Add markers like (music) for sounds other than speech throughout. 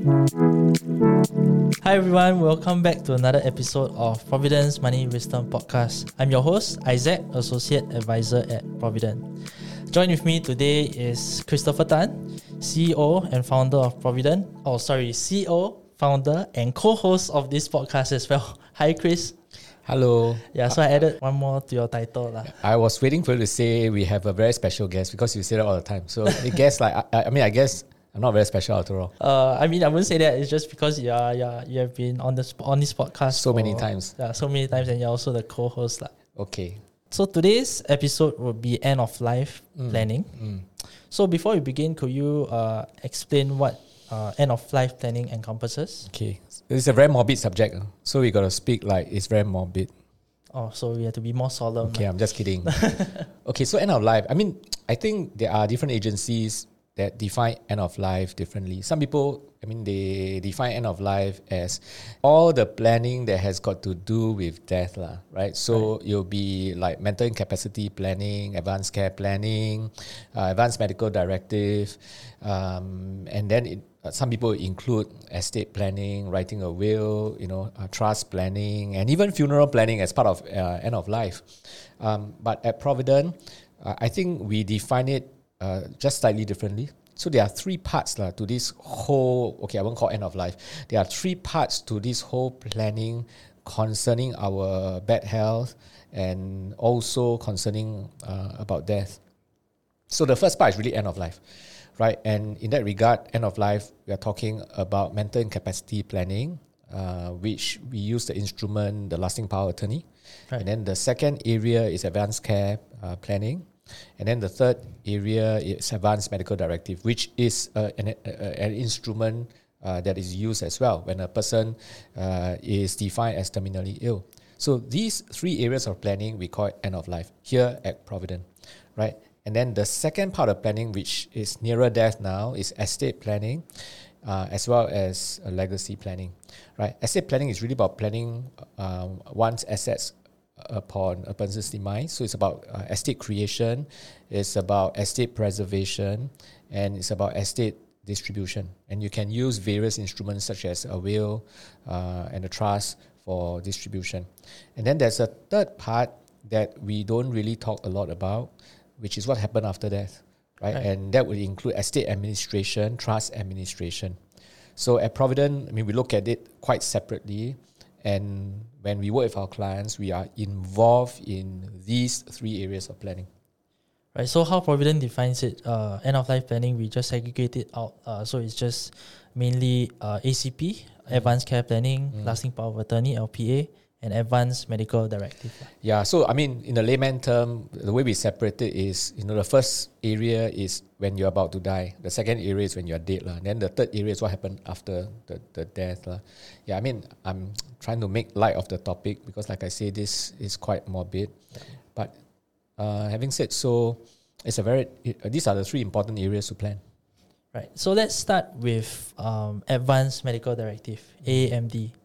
Hi everyone, welcome back to another episode of Providend's Money Wisdom Podcast. I'm your host, Isaac, Associate Advisor at Providend. Join with me today is Christopher Tan, CEO and founder of Providend. Oh, sorry, CEO, founder, and co-host of this podcast as well. (laughs) Hi, Chris. Hello. Yeah, so I added one more to your title. lah. I was waiting for you to say we have a very special guest because you say that all the time. So the guest, like, I, I mean, I guess I'm not very special after all. Uh, I mean, I wouldn't say that. It's just because you are, you, are, you have been on this on this podcast So many times. Yeah, so many times, and you're also the co-host. Okay. So today's episode will be end of life planning. Mm. So before we begin, could you uh, explain what uh, end of life planning encompasses? Okay. It's a very morbid subject. So we got to speak like it's very morbid. Oh, so we have to be more solemn. Okay, I'm just kidding. (laughs) okay, so end of life. I mean, I think there are different agencies that define end of life differently. Some people, I mean, they define end of life as all the planning that has got to do with death, lah, right? So you'll be like mental incapacity planning, advanced care planning, uh, advanced medical directive, um, and then it, uh, some people include estate planning, writing a will, you know, uh, trust planning, and even funeral planning as part of uh, end of life. Um, but at Providend, uh, I think we define it uh, just slightly differently. So there are three parts lah, to this whole. Okay, I won't call end of life. There are three parts to this whole planning concerning our bad health and also concerning uh, about death. So the first part is really end of life, right? And in that regard, end of life, we are talking about mental incapacity planning, uh, which we use the instrument, the lasting power attorney. Right. And then the second area is advanced care uh, planning. And then the third area is advanced medical directive, which is uh, an, uh, an instrument uh, that is used as well when a person uh, is defined as terminally ill. So these three areas of planning we call end of life here at Providend, right? And then the second part of planning, which is nearer death now, is estate planning, uh, as well as uh, legacy planning, right? Estate planning is really about planning um, one's assets upon a person's demise. So it's about uh, estate creation, it's about estate preservation, and it's about estate distribution. And you can use various instruments such as a will uh, and a trust for distribution. And then there's a third part that we don't really talk a lot about, which is what happened after death, right? Right. And that would include estate administration, trust administration. So at Providend, I mean, we look at it quite separately. And when we work with our clients, we are involved in these three areas of planning. Right. So how Provident defines it, uh, end of life planning, we just segregate it out. Uh, so it's just mainly uh, ACP, advanced care planning, lasting power of attorney (LPA), and advanced medical directive. Yeah, so I mean, in the layman term, the way we separate it is, you know, the first area is when you're about to die. The second area is when you're dead. lah. Then the third area is what happened after the, the death. lah. Yeah, I mean, I'm trying to make light of the topic because, like I say, this is quite morbid. But uh, having said so, it's a very, it, these are the three important areas to plan. Right. So let's start with um, advanced medical directive (AMD).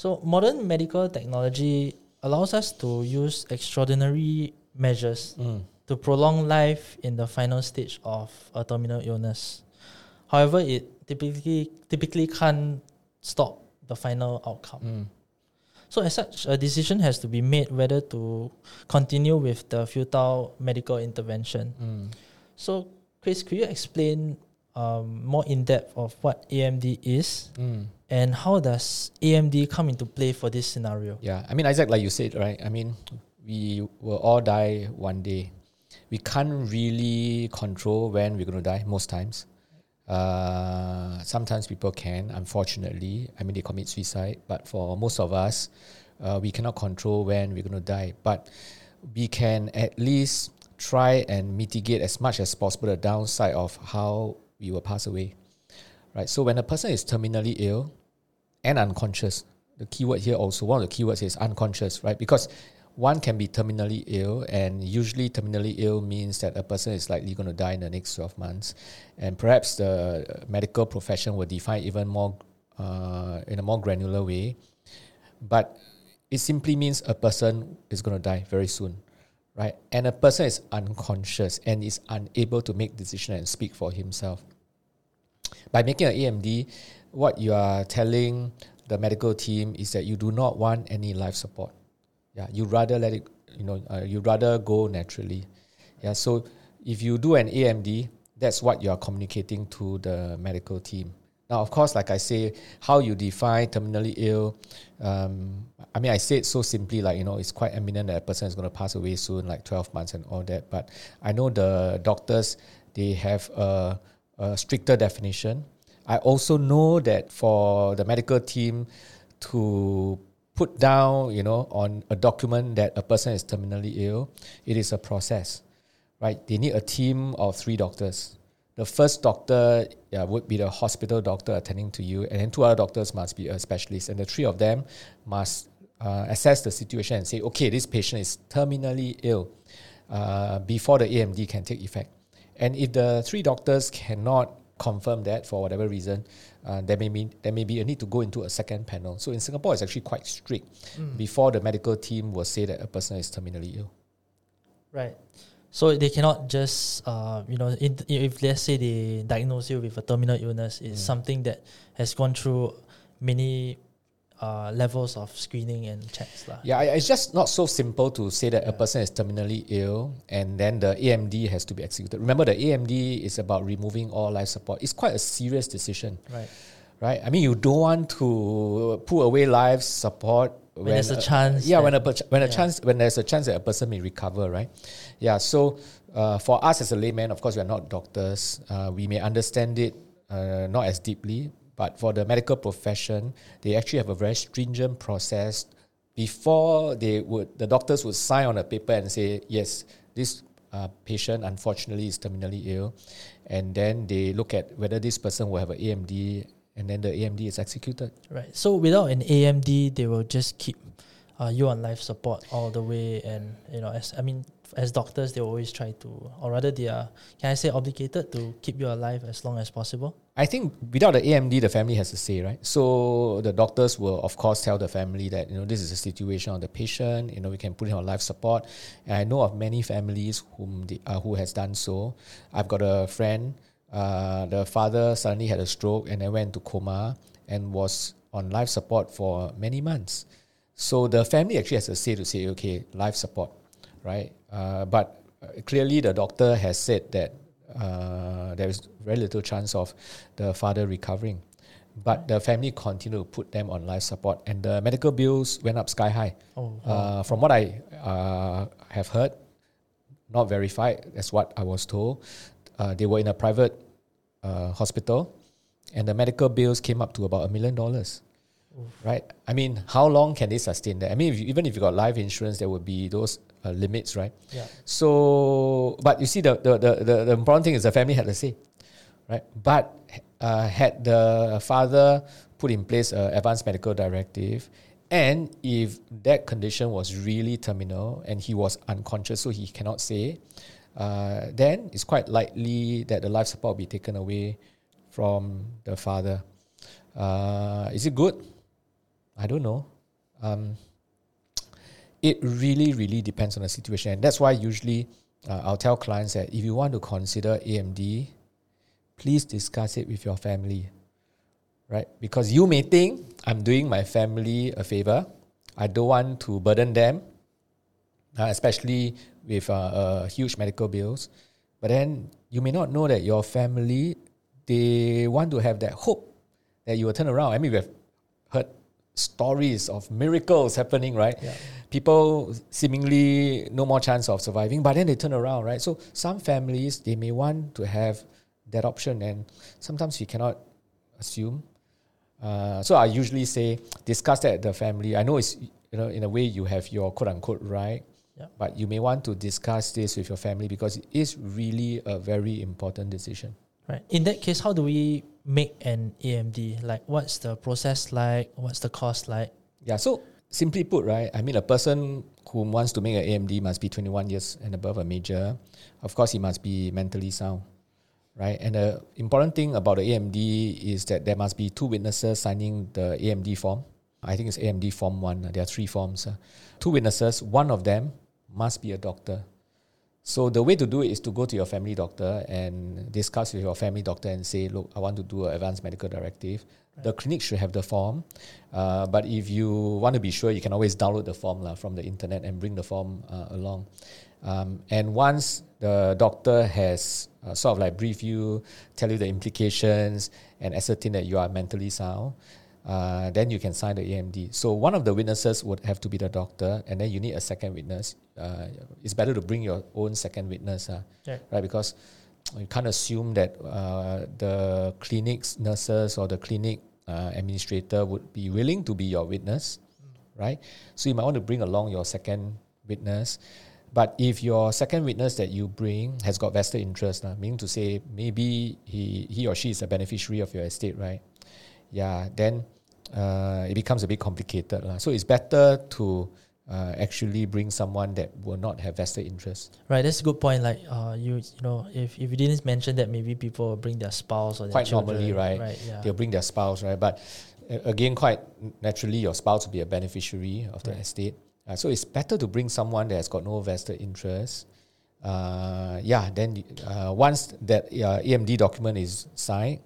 So modern medical technology allows us to use extraordinary measures mm. to prolong life in the final stage of a terminal illness. However, it typically typically can't stop the final outcome. Mm. So as such, a decision has to be made whether to continue with the futile medical intervention. Mm. So, Chris, could you explain um, more in depth of what AMD is and how does AMD come into play for this scenario? Yeah, I mean, Isaac, like you said, right? I mean, we will all die one day. We can't really control when we're going to die most times. Uh, sometimes people can, unfortunately. I mean, they commit suicide, but for most of us, uh, we cannot control when we're going to die. But we can at least try and mitigate as much as possible the downside of how we will pass away. Right? So, when a person is terminally ill, and unconscious. The keyword here also, one of the keywords is unconscious, right? Because one can be terminally ill, and usually terminally ill means that a person is likely going to die in the next 12 months. And perhaps the medical profession will define even more uh, in a more granular way. But it simply means a person is going to die very soon, right? And a person is unconscious and is unable to make decision and speak for himself. by making an AMD, what you are telling the medical team is that you do not want any life support. Yeah, you rather let it, you know, uh, you rather go naturally. Yeah, so if you do an AMD, that's what you are communicating to the medical team. Now, of course, like I say, how you define terminally ill, um, I mean, I say it so simply, like, you know, it's quite eminent that a person is going to pass away soon, like 12 months and all that. But I know the doctors, they have a, a stricter definition. I also know that for the medical team to put down, you know, on a document that a person is terminally ill, it is a process, right? They need a team of three doctors the first doctor yeah, would be the hospital doctor attending to you, and then two other doctors must be a specialist, and the three of them must uh, assess the situation and say, okay, this patient is terminally ill uh, before the AMD can take effect. And if the three doctors cannot confirm that for whatever reason, uh, there may be there may be a need to go into a second panel. So in Singapore, it's actually quite strict. Mm. Before the medical team will say that a person is terminally ill. Right. So they cannot just, uh, you know, in, if let's say they diagnose you with a terminal illness, it's mm. something that has gone through many uh, levels of screening and checks. La. Yeah, it's just not so simple to say that yeah. a person is terminally ill and then the AMD has to be executed. Remember, the AMD is about removing all life support. It's quite a serious decision. Right. Right. I mean, you don't want to pull away life support when, when there's a, a chance. Yeah, when a when a yeah. chance when there's a chance that a person may recover, right? Yeah. So uh, for us as a layman, of course, we are not doctors. Uh, we may understand it uh, not as deeply, but for the medical profession, they actually have a very stringent process before they would the doctors would sign on a paper and say yes, this uh, patient unfortunately is terminally ill, and then they look at whether this person will have an AMD and then the AMD is executed. Right. So without an AMD, they will just keep uh, you on life support all the way, and you know, as I mean, as doctors, they always try to, or rather, they are, can I say, obligated to keep you alive as long as possible. I think without the AMD, the family has to say, right? So the doctors will, of course, tell the family that you know this is a situation of the patient. You know, we can put him on life support. And I know of many families whom they, uh, who has done so. I've got a friend uh, the father suddenly had a stroke and then went to coma and was on life support for many months. So the family actually has a say to say, okay, life support, right? Uh, but uh, clearly the doctor has said that uh, there is very little chance of the father recovering. But the family continued to put them on life support, and the medical bills went up sky high. Oh, wow. Uh, from what I uh, have heard, not verified, that's what I was told uh, they were in a private uh, hospital, and the medical bills came up to about a million dollars. Right? I mean, how long can they sustain that? I mean, if you, even if you got life insurance, there would be those uh, limits, right? Yeah. So, but you see, the, the, the, the, the important thing is the family had to say, right? But uh, had the father put in place an advanced medical directive, and if that condition was really terminal and he was unconscious, so he cannot say, uh, then it's quite likely that the life support will be taken away from the father. Uh, is it good? I don't know. Um, it really, really depends on the situation. And that's why usually uh, I'll tell clients that if you want to consider AMD, please discuss it with your family, right? Because you may think I'm doing my family a favor. I don't want to burden them, uh, especially with uh, uh, huge medical bills. But then you may not know that your family, they want to have that hope that you will turn around. I mean, we have heard stories of miracles happening, right? Yeah. People seemingly no more chance of surviving, but then they turn around, right? So some families, they may want to have that option, and sometimes we cannot assume. Uh, so I usually say discuss that at the family. I know it's you know in a way you have your quote unquote right, yeah. But you may want to discuss this with your family because it is really a very important decision. Right. In that case, how do we make an AMD? Like, what's the process like? What's the cost like? Yeah. So simply put, right? I mean, a person who wants to make an AMD must be 21 years and above a major. Of course, he must be mentally sound, right? And the important thing about the AMD is that there must be two witnesses signing the AMD form. I think it's AMD Form 1. There are three forms. Uh. Two witnesses, one of them must be a doctor. So the way to do it is to go to your family doctor and discuss with your family doctor and say, look, I want to do an advanced medical directive. Right. The clinic should have the form, uh, but if you want to be sure, you can always download the form la, from the internet and bring the form uh, along. Um, and once the doctor has uh, sort of like brief you, tell you the implications, and ascertain that you are mentally sound, uh, then you can sign the AMD. So one of the witnesses would have to be the doctor, and then you need a second witness. Uh, it's better to bring your own second witness, uh, yeah. right? Because (tsk) you can't assume that uh, the clinic's nurses or the clinic uh, administrator would be willing to be your witness, mm. right? So you might want to bring along your second witness. But if your second witness that you bring has got vested interest, uh, meaning to say maybe he, he or she is a beneficiary of your estate, right? Yeah, then uh, it becomes a bit complicated. Uh. So it's better to uh, actually bring someone that will not have vested interest. Right, that's a good point. Like uh, you, you know, if, if you didn't mention that, maybe people will bring their spouse or their quite children, normally, right? Right, yeah. They'll bring their spouse, right? But again, quite naturally, your spouse will be a beneficiary of the right. estate. Uh, so it's better to bring someone that has got no vested interest. Uh, yeah, then uh, once that uh, AMD document is signed,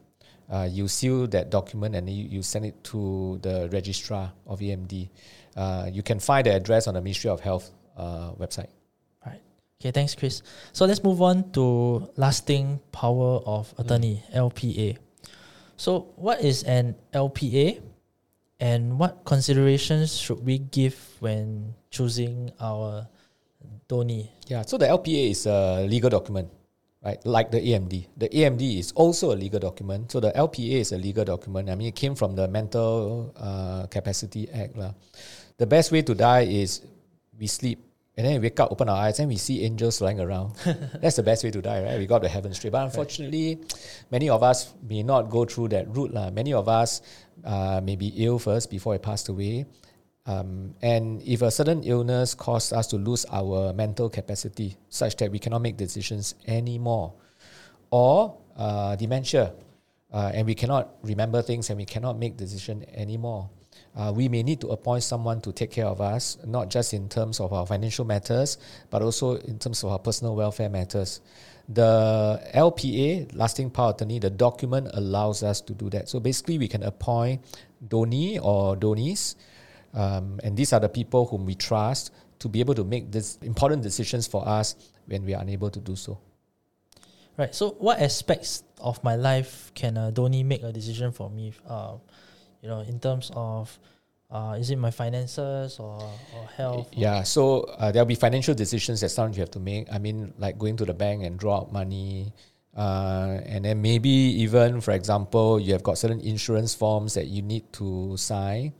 uh, you seal that document and you, you send it to the registrar of AMD. Uh, you can find the address on the Ministry of Health uh, website. Right. Okay, thanks, Chris. So let's move on to lasting power of attorney, mm. LPA. So, what is an LPA? And what considerations should we give when choosing our donee? Yeah, so the LPA is a legal document, right? Like the AMD. The AMD is also a legal document. So the LPA is a legal document. I mean, it came from the Mental uh, Capacity Act. La. The best way to die is we sleep and then we wake up, open our eyes, and we see angels flying around. (laughs) That's the best way to die, right? We got to heaven straight. But unfortunately, right. many of us may not go through that route. La. Many of us uh, may be ill first before we passed away. Um, and if a certain illness caused us to lose our mental capacity, such that we cannot make decisions anymore, or uh, dementia, uh, and we cannot remember things and we cannot make decisions anymore, uh, we may need to appoint someone to take care of us, not just in terms of our financial matters, but also in terms of our personal welfare matters. The LPA, lasting power attorney, the document allows us to do that. So basically, we can appoint donee or donees, um, and these are the people whom we trust to be able to make these important decisions for us when we are unable to do so. Right. So, what aspects of my life can a donee make a decision for me? Uh, you know, in terms of uh, is it my finances or, or health? Yeah, or? so uh, there'll be financial decisions that some you have to make. I mean, like going to the bank and draw out money. Uh, and then maybe even, for example, you have got certain insurance forms that you need to sign.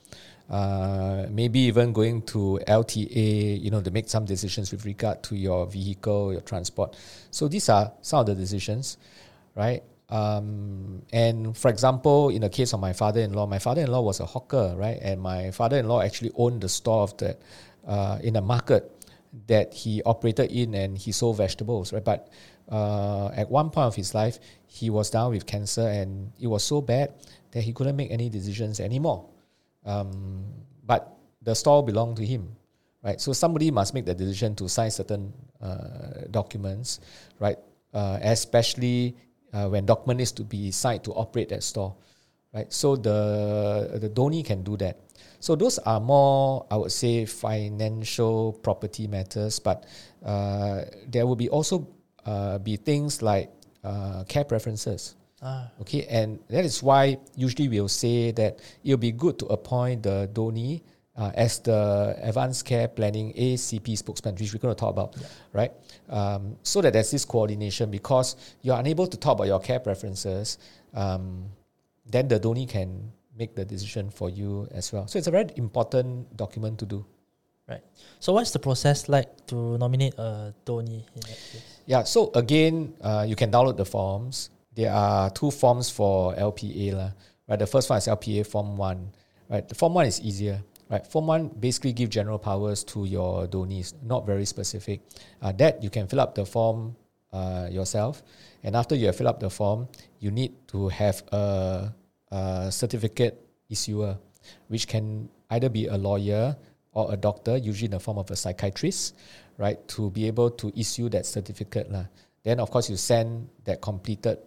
Uh, maybe even going to LTA, you know, to make some decisions with regard to your vehicle, your transport. So these are some of the decisions, right? Um, and for example, in the case of my father-in-law, my father-in-law was a hawker, right? And my father-in-law actually owned the store of that uh, in a market that he operated in, and he sold vegetables, right? But uh, at one point of his life, he was down with cancer, and it was so bad that he couldn't make any decisions anymore. Um, but the store belonged to him, right? So somebody must make the decision to sign certain uh, documents, right? Uh, especially uh, when document needs to be signed to operate that store, right? So the the donee can do that. So those are more, I would say, financial property matters, but uh, there will be also uh, be things like uh, care preferences. Ah. Okay, and that is why usually we'll say that it'll be good to appoint the donee uh, as the advanced care planning ACP spokesman, which we're going to talk about, yeah. right? Um, so that there's this coordination because you're unable to talk about your care preferences, um, then the donee can make the decision for you as well. So it's a very important document to do. Right. So what's the process like to nominate a donee in that case? Yeah. So again, uh, you can download the forms. There are two forms for LPA, lah. Right. The first one is LPA Form One. Right. The Form One is easier Right, Form 1 basically give general powers to your donees, not very specific. Uh, that you can fill up the form uh, yourself. And after you filled up the form, you need to have a, a certificate issuer, which can either be a lawyer or a doctor, usually in the form of a psychiatrist, right, to be able to issue that certificate. Lah. Then, of course, you send that completed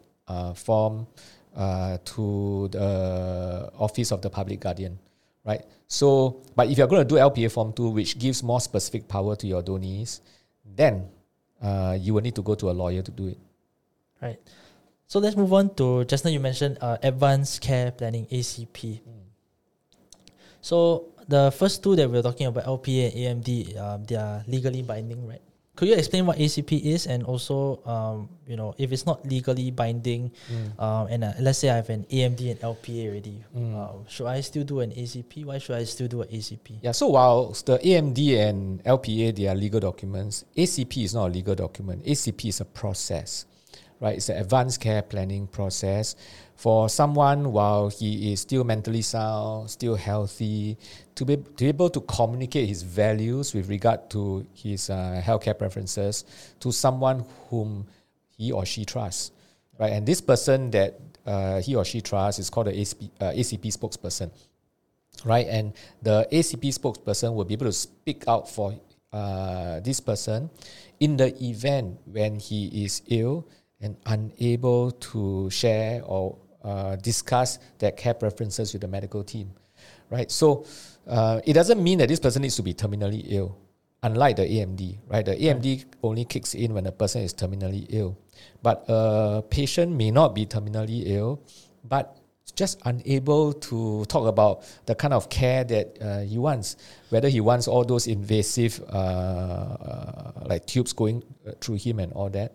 form uh, to the office of the public guardian, right? So, but if you're going to do LPA Form 2, which gives more specific power to your donees, then uh, you will need to go to a lawyer to do it. Right. So let's move on to just now you mentioned uh, advanced care planning ACP. Mm. So the first two that we're talking about LPA and AMD, um, they are legally binding, right? Could you explain what ACP is and also, um, you know, if it's not legally binding, mm. um, and uh, let's say I have an AMD and LPA already, mm. uh, should I still do an ACP? Why should I still do an ACP? Yeah, so while the AMD and LPA, they are legal documents, ACP is not a legal document. ACP is a process right? It's an advanced care planning process for someone while he is still mentally sound, still healthy, to be, to be able to communicate his values with regard to his uh, healthcare preferences to someone whom he or she trusts, right? And this person that uh, he or she trusts is called the ACP, uh, ACP spokesperson, right? And the ACP spokesperson will be able to speak out for uh, this person in the event when he is ill and unable to share or uh, discuss their care preferences with the medical team, right? So uh, it doesn't mean that this person needs to be terminally ill, unlike the AMD, right? The AMD only kicks in when a person is terminally ill, but a patient may not be terminally ill, but just unable to talk about the kind of care that uh, he wants, whether he wants all those invasive uh, uh, like tubes going uh, through him and all that.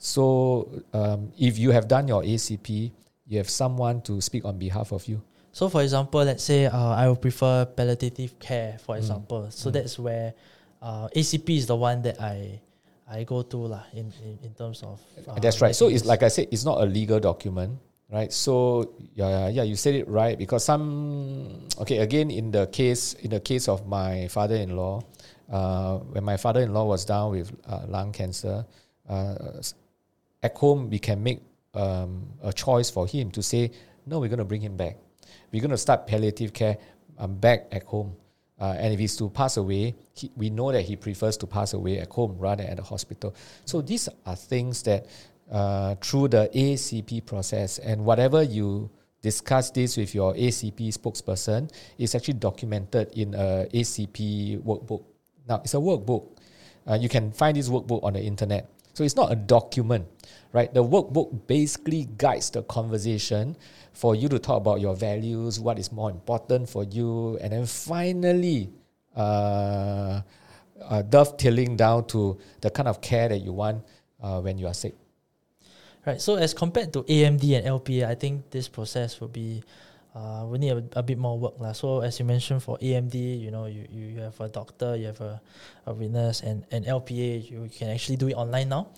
So um, if you have done your ACP, you have someone to speak on behalf of you. So, for example, let's say uh, I would prefer palliative care, for mm. example. Mm. So mm. that's where uh, ACP is the one that I I go to lah in, in, in terms of. Uh, that's right. So it's like I said, it's not a legal document, right? So yeah, yeah, you said it right because some okay again in the case in the case of my father-in-law, uh, when my father-in-law was down with uh, lung cancer. At home we can make um, a choice for him to say, no, we're going to bring him back. We're going to start palliative care um, back at home. Uh, and if he's to pass away, he, we know that he prefers to pass away at home rather than at the hospital. So these are things that uh, through the ACP process and whatever you discuss this with your ACP spokesperson is actually documented in a ACP workbook. Now, it's a workbook. Uh, you can find this workbook on the internet. So it's not a document, right? The workbook basically guides the conversation for you to talk about your values, what is more important for you, and then finally, uh, uh, dovetailing down to the kind of care that you want uh, when you are sick. Right. So as compared to AMD and LPA, I think this process will be uh, we need a, a bit more work. lah. So as you mentioned for AMD, you know, you, you have a doctor, you have a, a witness, and, and LPA, you can actually do it online now?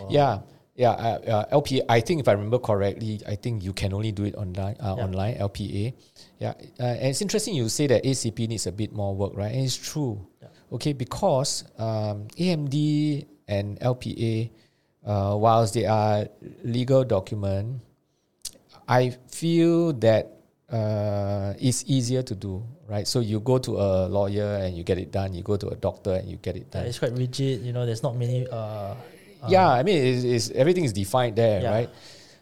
Or yeah. Yeah, uh, uh, LPA. I think if I remember correctly, I think you can only do it online. Uh, yeah. Online LPA. Yeah, uh, and it's interesting you say that ACP needs a bit more work, right? And it's true. Yeah. Okay, because um, AMD and LPA, uh, whilst they are legal document, I feel that uh, it's easier to do, right? So you go to a lawyer and you get it done. You go to a doctor and you get it done. Yeah, it's quite rigid. You know, there's not many. Uh, uh yeah, I mean, it's, it's, everything is defined there, yeah. right?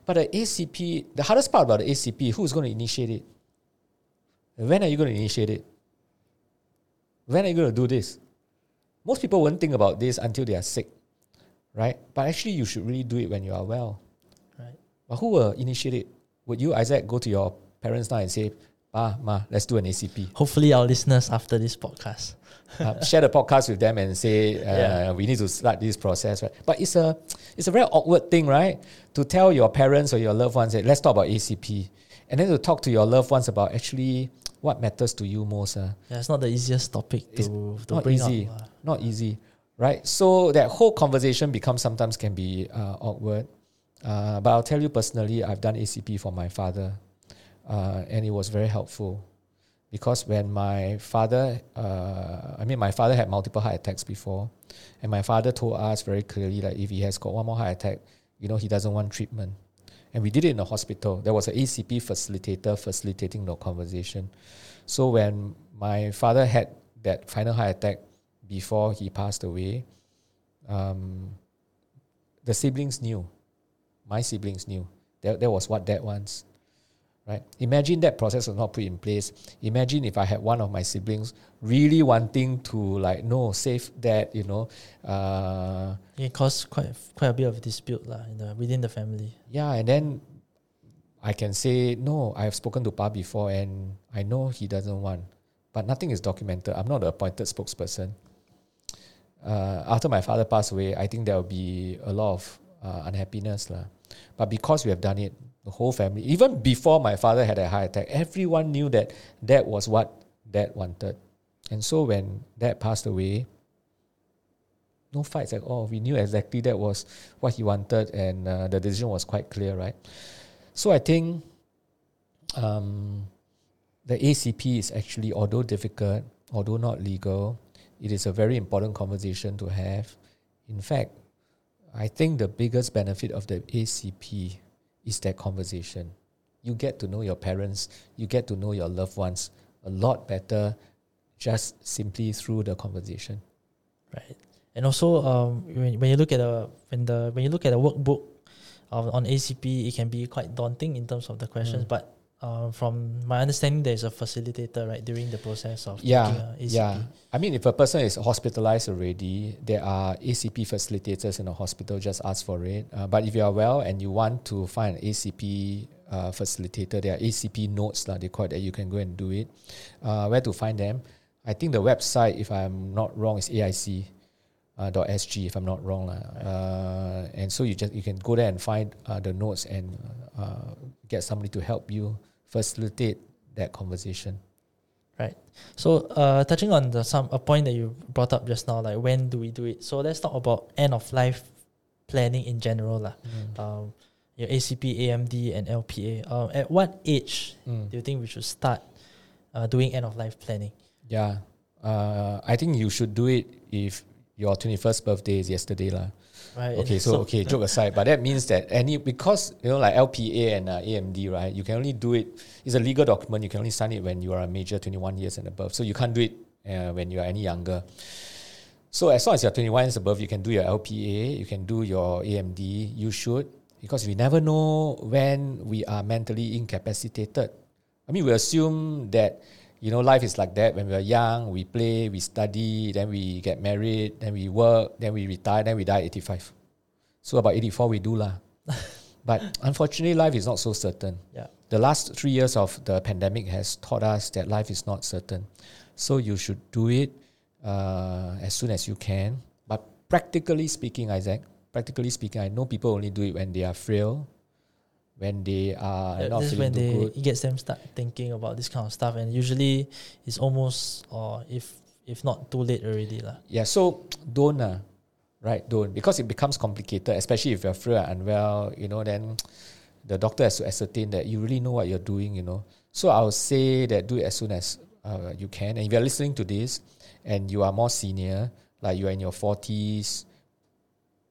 But the ACP, the hardest part about the ACP, who's going to initiate it? When are you going to initiate it? When are you going to do this? Most people won't think about this until they are sick, right? But actually, you should really do it when you are well. Right. But who will initiate it? Would you, Isaac, go to your parents now and say, Ah, ma, let's do an ACP. Hopefully, our listeners after this podcast uh, share the podcast with them and say (laughs) uh, yeah. we need to start this process, right? But it's a it's a very awkward thing, right? To tell your parents or your loved ones, let's talk about ACP, and then to talk to your loved ones about actually what matters to you most. Uh. Yeah, it's not the easiest topic to, to not bring easy, up. Uh. Not easy, right? So that whole conversation becomes sometimes can be uh, awkward. Uh, but I'll tell you personally, I've done ACP for my father uh, and it was very helpful because when my father, uh, I mean, my father had multiple heart attacks before, and my father told us very clearly that if he has got one more heart attack, you know, he doesn't want treatment. And we did it in the hospital. There was an ACP facilitator facilitating the conversation. So when my father had that final heart attack before he passed away, um, the siblings knew. My siblings knew. That, that was what dad wants. Right? Imagine that process was not put in place. Imagine if I had one of my siblings really wanting to like no save that, you know. Uh, It caused quite quite a bit of dispute lah in the within the family. yeah, and then I can say no. I've spoken to Pa before, and I know he doesn't want, but nothing is documented. I'm not the appointed spokesperson. Uh, after my father passed away, I think there will be a lot of uh, unhappiness lah. But because we have done it, the whole family, even before my father had a heart attack, everyone knew that that was what dad wanted. And so when dad passed away, no fights at all. We knew exactly that was what he wanted, and uh, the decision was quite clear, right? So I think um, the ACP is actually, although difficult, although not legal, it is a very important conversation to have. In fact, I think the biggest benefit of the ACP is that conversation. You get to know your parents, you get to know your loved ones a lot better just simply through the conversation. Right. And also, um, when, when you look at the when the when you look at the workbook of, on ACP, it can be quite daunting in terms of the questions. Mm. But uh, from my understanding, there's a facilitator right during the process of Yeah. Yeah. I mean, if a person is hospitalized already, there are ACP facilitators in the hospital, just ask for it. Uh, but if you are well and you want to find an ACP uh, facilitator, there are ACP notes that they call it, that you can go and do it. Uh, where to find them? I think the website, if I'm not wrong, is AIC. Uh, dot .sg if I'm not wrong lah. Uh, and so you just you can go there and find uh, the notes and uh, get somebody to help you facilitate that conversation. Right. So, uh, touching on the some a point that you brought up just now, like when do we do it? So let's talk about end of life planning in general, lah. Um, your ACP, AMD, and LPA. Um, at what age Mm. do you think we should start uh, doing end of life planning? Yeah. Uh, I think you should do it if your 21st birthday is yesterday. lah. Right. Okay, so, okay, joke aside, but that means that any, because, you know, like LPA and uh, AMD, right, you can only do it, it's a legal document, you can only sign it when you are a major 21 years and above. So you can't do it uh, when you are any younger. So as long as you're 21 years above, you can do your LPA, you can do your AMD, you should, because we never know when we are mentally incapacitated. I mean, we assume that, you know, life is like that. When we are young, we play, we study, then we get married, then we work, then we retire, then we die at 85. So about 84 we do lah. (laughs) but unfortunately, life is not so certain. Yeah. The last three years of the pandemic has taught us that life is not certain. So you should do it uh, as soon as you can. But practically speaking, Isaac, practically speaking, I know people only do it when they are frail, when they are Uh, not this is feeling when they good. it gets them start thinking about this kind of stuff, and usually it's almost or if if not too late already lah. Yeah, so (tsk) don't, uh, right? Don't because it becomes complicated, especially if you're frail and unwell. You know, then (tsk) the doctor has to ascertain that you really know what you're doing. You know, so I would say that do it as soon as uh, you can. And if you're listening to this and you are more senior, like you are in your forties.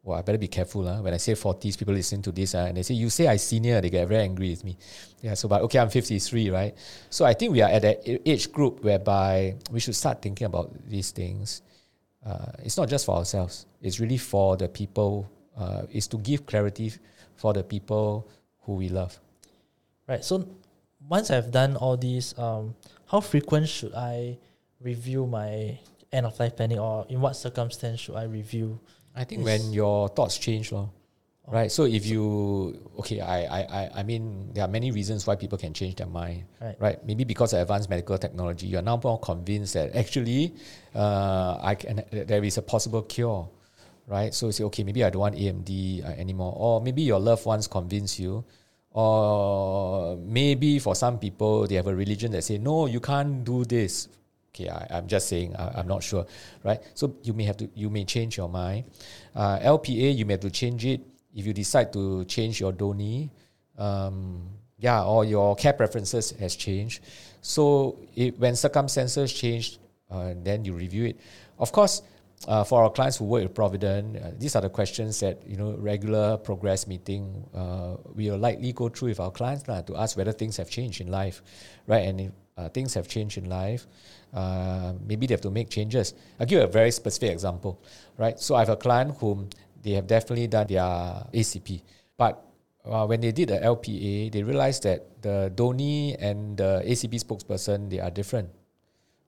Well, I better be careful. Uh, when I say 40s, people listen to this uh, and they say, You say I senior, they get very angry with me. Yeah, so, but okay, I'm 53, right? So I think we are at that age group whereby we should start thinking about these things. Uh, it's not just for ourselves, it's really for the people, uh, it's to give clarity for the people who we love. Right. So once I've done all these, um, how frequent should I review my end of life planning, or in what circumstance should I review? I think when your thoughts change, lor, right? So if you okay, I, I I I mean there are many reasons why people can change their mind, Right. right? Maybe because of advanced medical technology, you are now more convinced that actually, uh, I can there is a possible cure, right? So you say okay, maybe I don't want AMD uh, anymore, or maybe your loved ones convince you. Or maybe for some people, they have a religion that say, no, you can't do this. Okay, I, I'm just saying, I, I'm not sure, right? So you may have to, you may change your mind. Uh, LPA, you may have to change it if you decide to change your DONI. Um, yeah, or your care preferences has changed. So it, when circumstances change, uh, then you review it. Of course, uh, for our clients who work with Providend, uh, these are the questions that you know regular progress meeting uh, we will likely go through with our clients lah, to ask whether things have changed in life, right? And if uh, things have changed in life, uh, maybe they have to make changes. I'll give you a very specific example, right? So I have a client whom they have definitely done their ACP, but uh, when they did the LPA, they realized that the donee and the ACP spokesperson they are different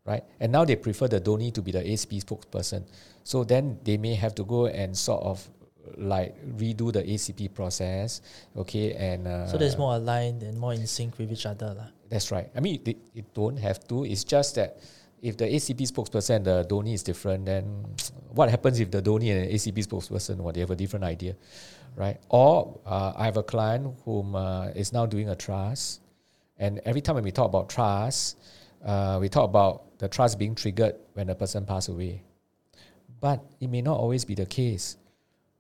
right? And now they prefer the donee to be the ACP spokesperson. So then they may have to go and sort of like redo the ACP process, okay? And uh, so there's more aligned and more in sync with each other, lah. That's right. I mean, it, it don't have to. It's just that if the ACP spokesperson and the donee is different, then (tsk) what happens if the donee and the ACP spokesperson, well, they have a different idea, right? Or uh, I have a client whom uh, is now doing a trust, and every time when we talk about trust, uh, we talk about the trust being triggered when a person passes away. But it may not always be the case,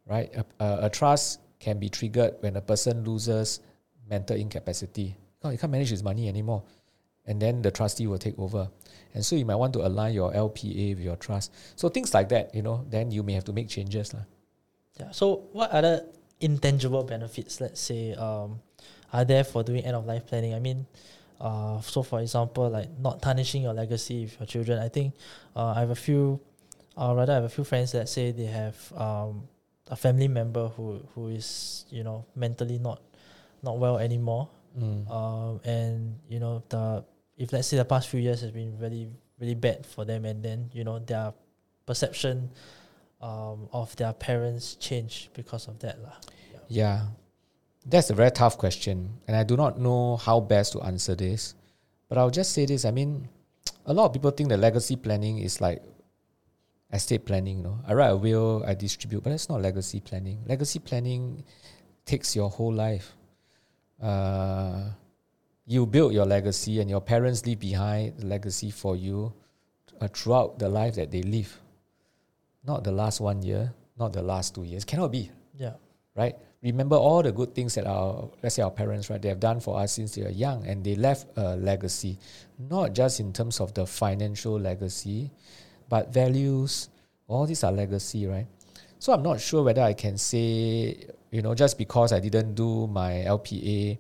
right? A, a, a trust can be triggered when a person loses mental incapacity. Oh, he can't manage his money anymore. And then the trustee will take over. And so you might want to align your LPA with your trust. So things like that, you know, then you may have to make changes. Lah. Yeah. So what other intangible benefits, let's say, um, are there for doing end of life planning? I mean, uh, so for example, like not tarnishing your legacy with your children. I think uh, I have a few, uh, rather I have a few friends that say they have um, a family member who who is you know mentally not not well anymore. Mm. Um, and you know the if let's say the past few years has been really really bad for them, and then you know their perception um, of their parents change because of that lah. Yeah, that's a very tough question, and I do not know how best to answer this. But I'll just say this: I mean, a lot of people think that legacy planning is like estate planning. You know, I write a will, I distribute, but that's not legacy planning. Legacy planning takes your whole life. Uh, you build your legacy, and your parents leave behind the legacy for you uh, throughout the life that they live. Not the last one year, not the last two years. Cannot be. Yeah. Right remember all the good things that our let's say our parents right they have done for us since they are young and they left a legacy not just in terms of the financial legacy but values. All these are legacy right? So i'm not sure whether i can say you know just because i didn't do my lpa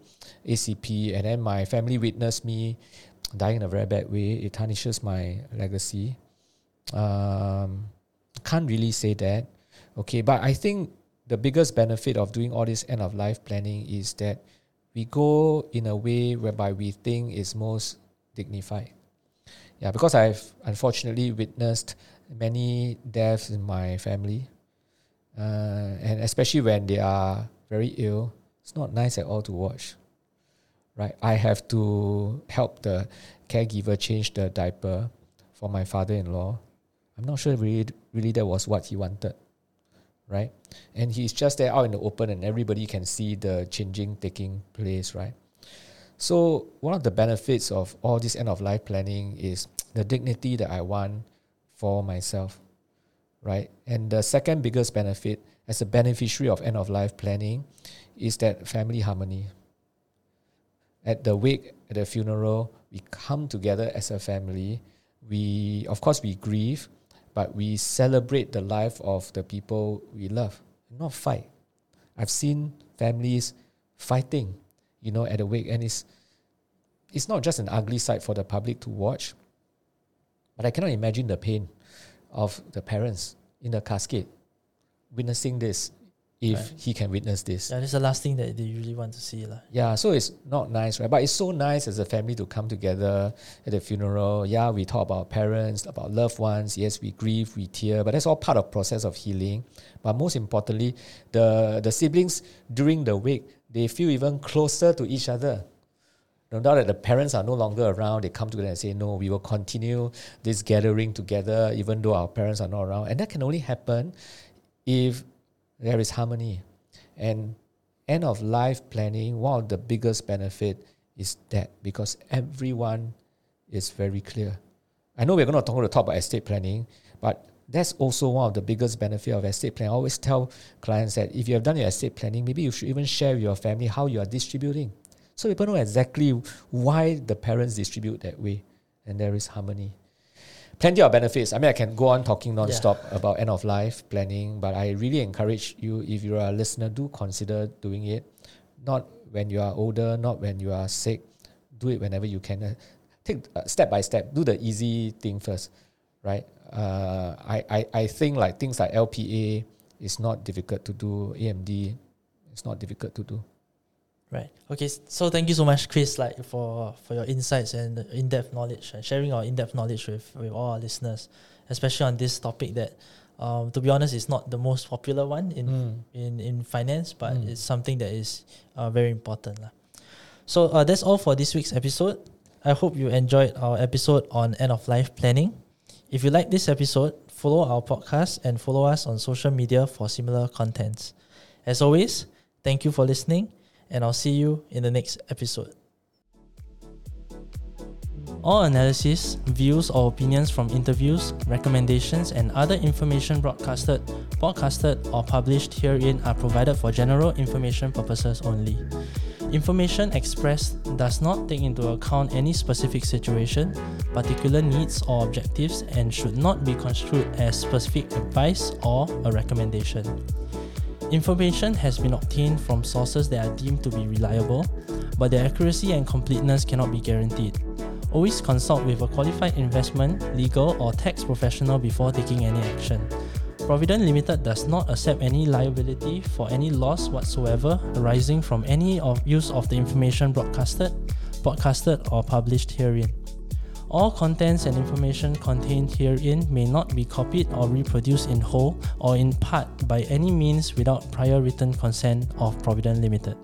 acp and then my family witnessed me dying in a very bad way it tarnishes my legacy. Um, can't really say that. Okay but i think the biggest benefit of doing all this end of life planning is that we go in a way whereby we think is most dignified. Yeah, because I've unfortunately witnessed many deaths in my family, uh, and especially when they are very ill, it's not nice at all to watch. Right, I have to help the caregiver change the diaper for my father-in-law. I'm not sure really, really that was what he wanted right? And he's just there out in the open and everybody can see the changing taking place, right? So one of the benefits of all this end of life planning is (tsk) the dignity that I want for myself, right? And the second biggest benefit as a beneficiary of end of life planning is that family harmony. At the wake, at the funeral, we come together as a family. We, of course, we grieve, but we celebrate the life of the people we love, not fight. I've seen families fighting, you know, at the wake, and it's it's not just an ugly sight for the public to watch, but I cannot imagine the pain of the parents in the casket witnessing this if right. he can witness this. Yeah, that's the last thing that they usually want to see. La. Yeah, so it's not nice, right? But it's so nice as a family to come together at the funeral. Yeah, we talk about parents, about loved ones. Yes, we grieve, we tear, but that's all part of process of healing. But most importantly, the, the siblings during the wake, they feel even closer to each other. No doubt that the parents are no longer around, they come together and say, No, we will continue this gathering together, even though our parents are not around. And that can only happen if there is harmony. And end of life planning, one of the biggest benefit is that because everyone is very clear. I know we're going to talk, about estate planning, but that's also one of the biggest benefit of estate planning. I always tell clients that if you have done your estate planning, maybe you should even share with your family how you are distributing. So people know exactly why the parents distribute that way and there is harmony. Plenty of benefits. I mean, I can go on talking non-stop about end of life planning, but I really encourage you, if you're a listener, do consider doing it. Not when you are older, not when you are sick. Do it whenever you can. Uh, take uh, step by step. Do the easy thing first, right? Uh, I, I, I think like things like LPA is not difficult to do. AMD, it's not difficult to do. Right. Okay. So thank you so much, Chris, like for for your insights and in-depth knowledge and sharing our in-depth knowledge with with all our listeners, especially on this topic that, um, to be honest, is not the most popular one in Mm. in in finance, but Mm. it's something that is uh, very important, lah. So uh, that's all for this week's episode. I hope you enjoyed our episode on end of life planning. If you like this episode, follow our podcast and follow us on social media for similar contents. As always, thank you for listening, and I'll see you in the next episode. All analysis, views, or opinions from interviews, recommendations, and other information broadcasted, podcasted, or published herein are provided for general information purposes only. Information expressed does not take into account any specific situation, particular needs, or objectives and should not be construed as specific advice or a recommendation. Information has been obtained from sources that are deemed to be reliable, but their accuracy and completeness cannot be guaranteed. Always consult with a qualified investment, legal, or tax professional before taking any action. Providend Limited does not accept any liability for any loss whatsoever arising from any of use of the information broadcasted, podcasted, or published herein. All contents and information contained herein may not be copied or reproduced in whole or in part by any means without prior written consent of Providend Limited.